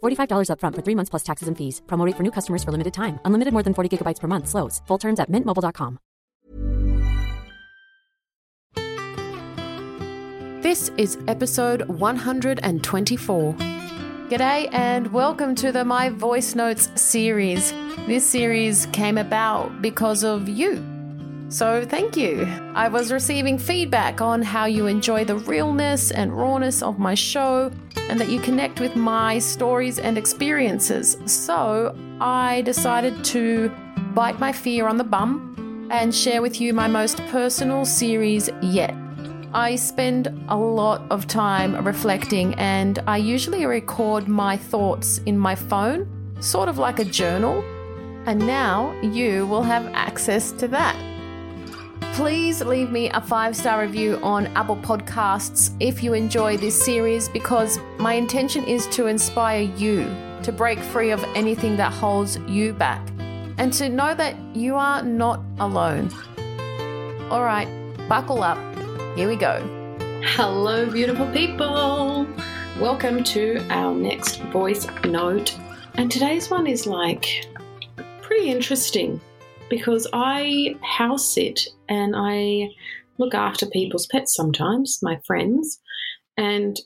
$45 upfront for three months plus taxes and fees. Promote for new customers for limited time. Unlimited more than 40 gigabytes per month. Slows. Full terms at mintmobile.com. This is episode 124. G'day and welcome to the My Voice Notes series. This series came about because of you. So, thank you. I was receiving feedback on how you enjoy the realness and rawness of my show and that you connect with my stories and experiences. So, I decided to bite my fear on the bum and share with you my most personal series yet. I spend a lot of time reflecting and I usually record my thoughts in my phone, sort of like a journal. And now you will have access to that. Please leave me a five star review on Apple Podcasts if you enjoy this series because my intention is to inspire you to break free of anything that holds you back and to know that you are not alone. All right, buckle up. Here we go. Hello, beautiful people. Welcome to our next voice note. And today's one is like pretty interesting because I house sit and I look after people's pets sometimes, my friends, and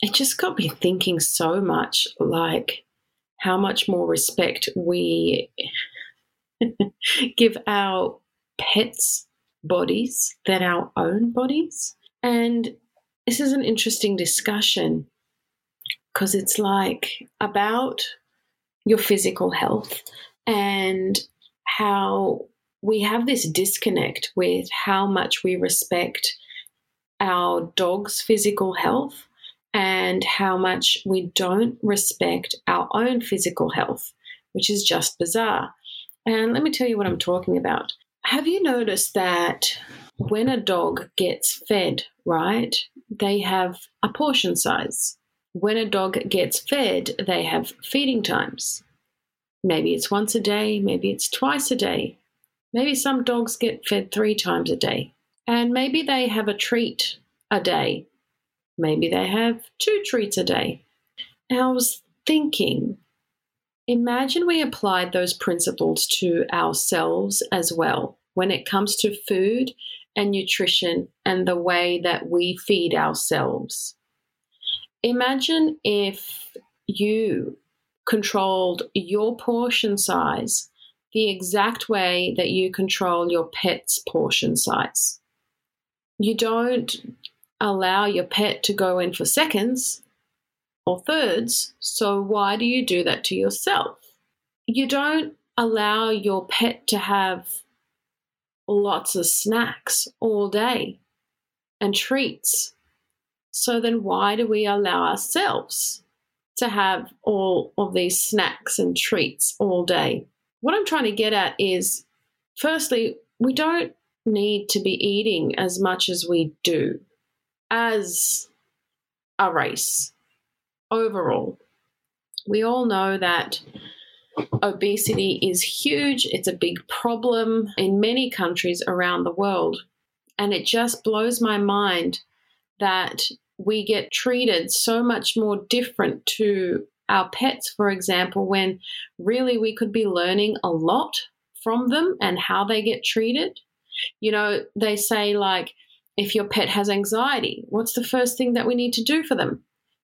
it just got me thinking so much like how much more respect we give our pets' bodies than our own bodies. And this is an interesting discussion because it's like about your physical health and how we have this disconnect with how much we respect our dog's physical health and how much we don't respect our own physical health, which is just bizarre. And let me tell you what I'm talking about. Have you noticed that when a dog gets fed, right, they have a portion size? When a dog gets fed, they have feeding times. Maybe it's once a day, maybe it's twice a day. Maybe some dogs get fed three times a day. And maybe they have a treat a day. Maybe they have two treats a day. And I was thinking, imagine we applied those principles to ourselves as well when it comes to food and nutrition and the way that we feed ourselves. Imagine if you controlled your portion size the exact way that you control your pet's portion size. You don't allow your pet to go in for seconds or thirds, so why do you do that to yourself? You don't allow your pet to have lots of snacks all day and treats. So then why do we allow ourselves to have all of these snacks and treats all day what I'm trying to get at is firstly, we don't need to be eating as much as we do as a race overall. We all know that obesity is huge, it's a big problem in many countries around the world. And it just blows my mind that we get treated so much more different to our pets, for example, when really we could be learning a lot from them and how they get treated. You know, they say, like, if your pet has anxiety, what's the first thing that we need to do for them?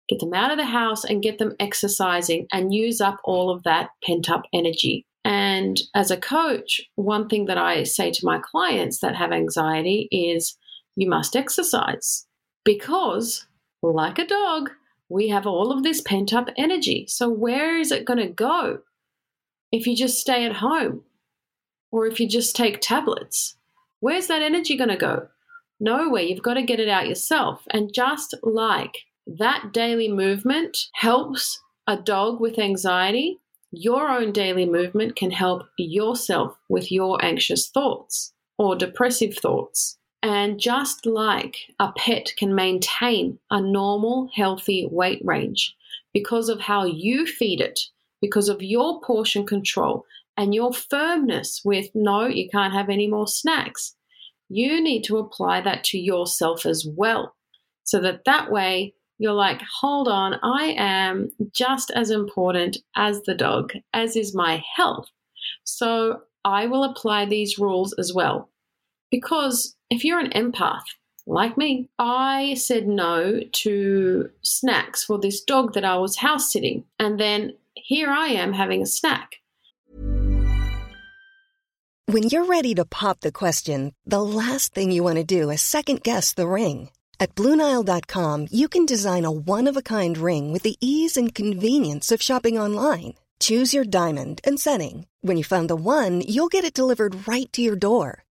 Get them out of the house and get them exercising and use up all of that pent up energy. And as a coach, one thing that I say to my clients that have anxiety is you must exercise because, like a dog, we have all of this pent up energy. So, where is it going to go if you just stay at home or if you just take tablets? Where's that energy going to go? Nowhere. You've got to get it out yourself. And just like that daily movement helps a dog with anxiety, your own daily movement can help yourself with your anxious thoughts or depressive thoughts. And just like a pet can maintain a normal, healthy weight range because of how you feed it, because of your portion control and your firmness with no, you can't have any more snacks, you need to apply that to yourself as well. So that that way you're like, hold on, I am just as important as the dog, as is my health. So I will apply these rules as well. Because if you're an empath, like me, I said no to snacks for this dog that I was house sitting. And then here I am having a snack. When you're ready to pop the question, the last thing you want to do is second guess the ring. At Bluenile.com, you can design a one of a kind ring with the ease and convenience of shopping online. Choose your diamond and setting. When you find the one, you'll get it delivered right to your door.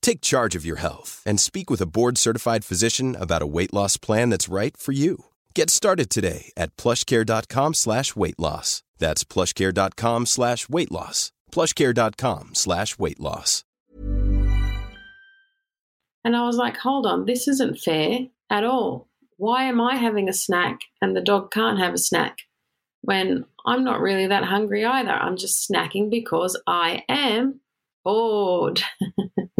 Take charge of your health and speak with a board certified physician about a weight loss plan that's right for you. Get started today at plushcare.com slash weight loss. That's plushcare.com slash weight loss. Plushcare.com slash weight loss. And I was like, hold on, this isn't fair at all. Why am I having a snack and the dog can't have a snack? When I'm not really that hungry either. I'm just snacking because I am bored.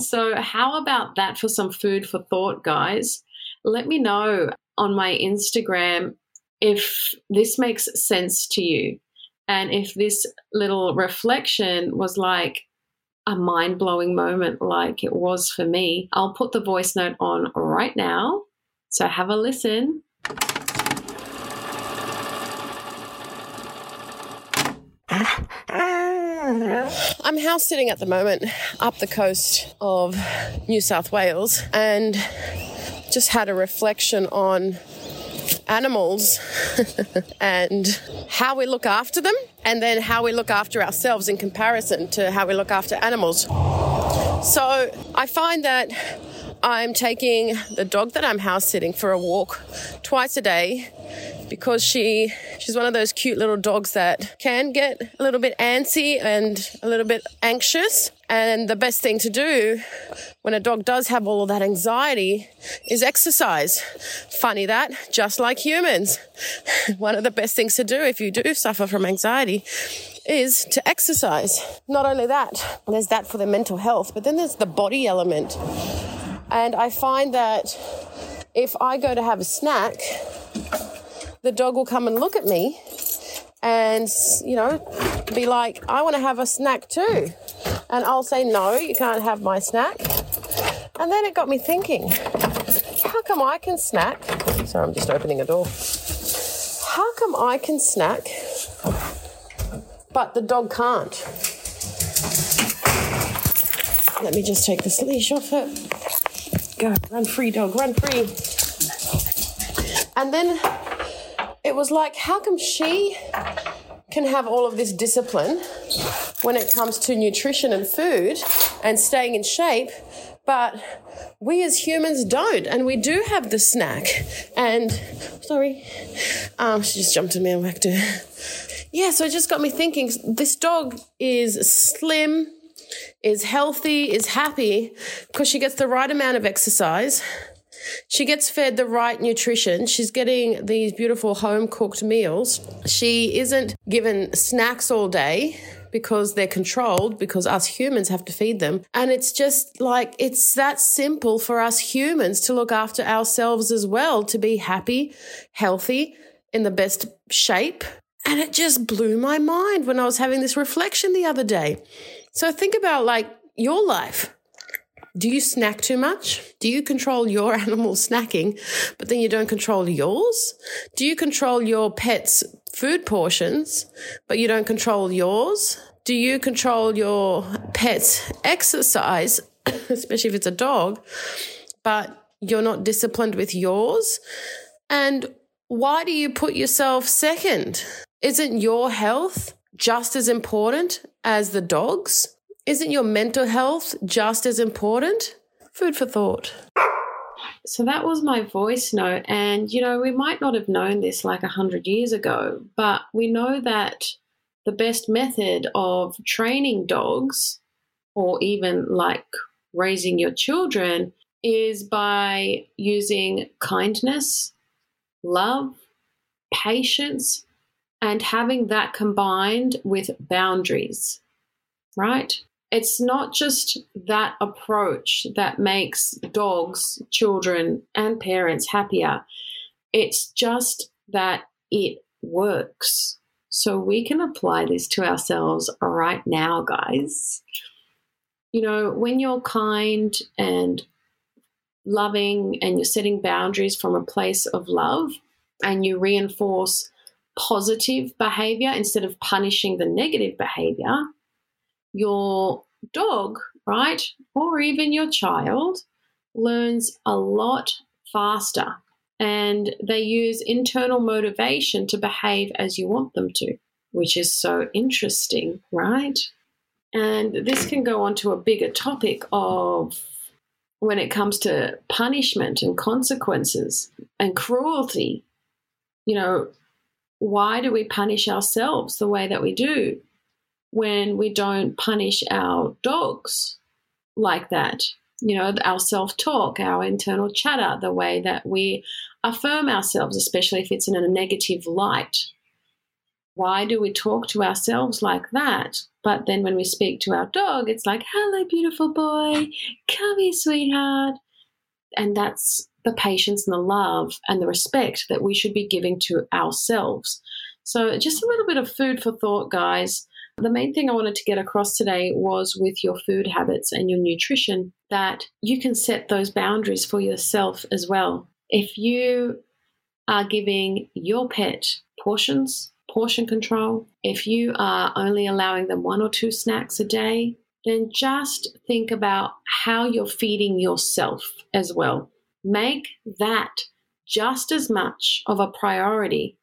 So, how about that for some food for thought, guys? Let me know on my Instagram if this makes sense to you and if this little reflection was like a mind blowing moment, like it was for me. I'll put the voice note on right now. So, have a listen. I'm house sitting at the moment up the coast of New South Wales and just had a reflection on animals and how we look after them and then how we look after ourselves in comparison to how we look after animals. So I find that I'm taking the dog that I'm house sitting for a walk twice a day because she she's one of those cute little dogs that can get a little bit antsy and a little bit anxious. And the best thing to do when a dog does have all of that anxiety is exercise. Funny that, just like humans. One of the best things to do if you do suffer from anxiety is to exercise. Not only that, there's that for the mental health, but then there's the body element. And I find that if I go to have a snack, the dog will come and look at me and, you know, be like, I want to have a snack too. And I'll say, No, you can't have my snack. And then it got me thinking, how come I can snack? Sorry, I'm just opening a door. How come I can snack, but the dog can't? Let me just take this leash off it. Go, run free, dog, run free. And then it was like, how come she can have all of this discipline when it comes to nutrition and food and staying in shape, but we as humans don't, and we do have the snack. And sorry, um, she just jumped in me. I'm back to yeah. So it just got me thinking. This dog is slim, is healthy, is happy because she gets the right amount of exercise. She gets fed the right nutrition. She's getting these beautiful home cooked meals. She isn't given snacks all day because they're controlled because us humans have to feed them. And it's just like, it's that simple for us humans to look after ourselves as well, to be happy, healthy, in the best shape. And it just blew my mind when I was having this reflection the other day. So think about like your life. Do you snack too much? Do you control your animal snacking, but then you don't control yours? Do you control your pet's food portions, but you don't control yours? Do you control your pet's exercise, especially if it's a dog, but you're not disciplined with yours? And why do you put yourself second? Isn't your health just as important as the dog's? Isn't your mental health just as important? Food for thought. So that was my voice note. And, you know, we might not have known this like a hundred years ago, but we know that the best method of training dogs, or even like raising your children, is by using kindness, love, patience, and having that combined with boundaries, right? It's not just that approach that makes dogs, children, and parents happier. It's just that it works. So we can apply this to ourselves right now, guys. You know, when you're kind and loving and you're setting boundaries from a place of love and you reinforce positive behavior instead of punishing the negative behavior, your dog, right, or even your child, learns a lot faster and they use internal motivation to behave as you want them to, which is so interesting, right? And this can go on to a bigger topic of when it comes to punishment and consequences and cruelty. You know, why do we punish ourselves the way that we do? When we don't punish our dogs like that. You know, our self talk, our internal chatter, the way that we affirm ourselves, especially if it's in a negative light. Why do we talk to ourselves like that? But then when we speak to our dog, it's like, hello, beautiful boy, come here, sweetheart. And that's the patience and the love and the respect that we should be giving to ourselves. So, just a little bit of food for thought, guys. The main thing I wanted to get across today was with your food habits and your nutrition that you can set those boundaries for yourself as well. If you are giving your pet portions, portion control, if you are only allowing them one or two snacks a day, then just think about how you're feeding yourself as well. Make that just as much of a priority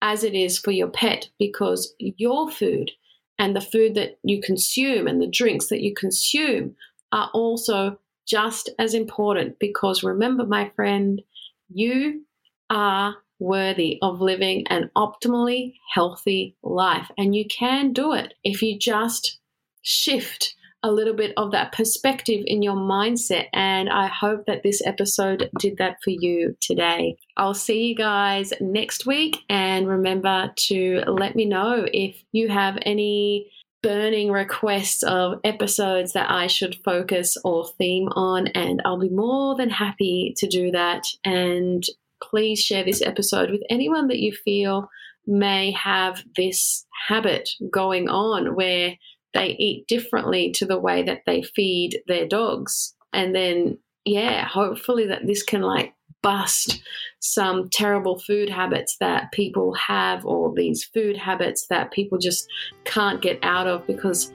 as it is for your pet because your food and the food that you consume and the drinks that you consume are also just as important because remember, my friend, you are worthy of living an optimally healthy life. And you can do it if you just shift a little bit of that perspective in your mindset. And I hope that this episode did that for you today. I'll see you guys next week. And remember to let me know if you have any burning requests of episodes that I should focus or theme on. And I'll be more than happy to do that. And please share this episode with anyone that you feel may have this habit going on where they eat differently to the way that they feed their dogs. And then, yeah, hopefully that this can like bust some terrible food habits that people have or these food habits that people just can't get out of because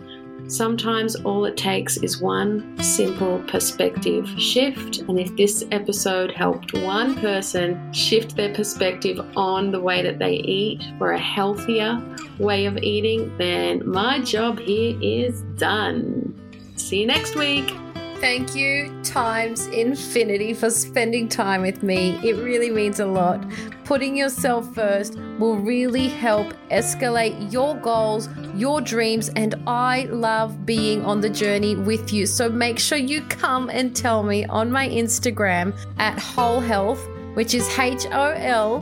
Sometimes all it takes is one simple perspective shift. And if this episode helped one person shift their perspective on the way that they eat for a healthier way of eating, then my job here is done. See you next week. Thank you times infinity for spending time with me. It really means a lot. Putting yourself first will really help escalate your goals, your dreams, and I love being on the journey with you. So make sure you come and tell me on my Instagram at Whole Health, which is H O L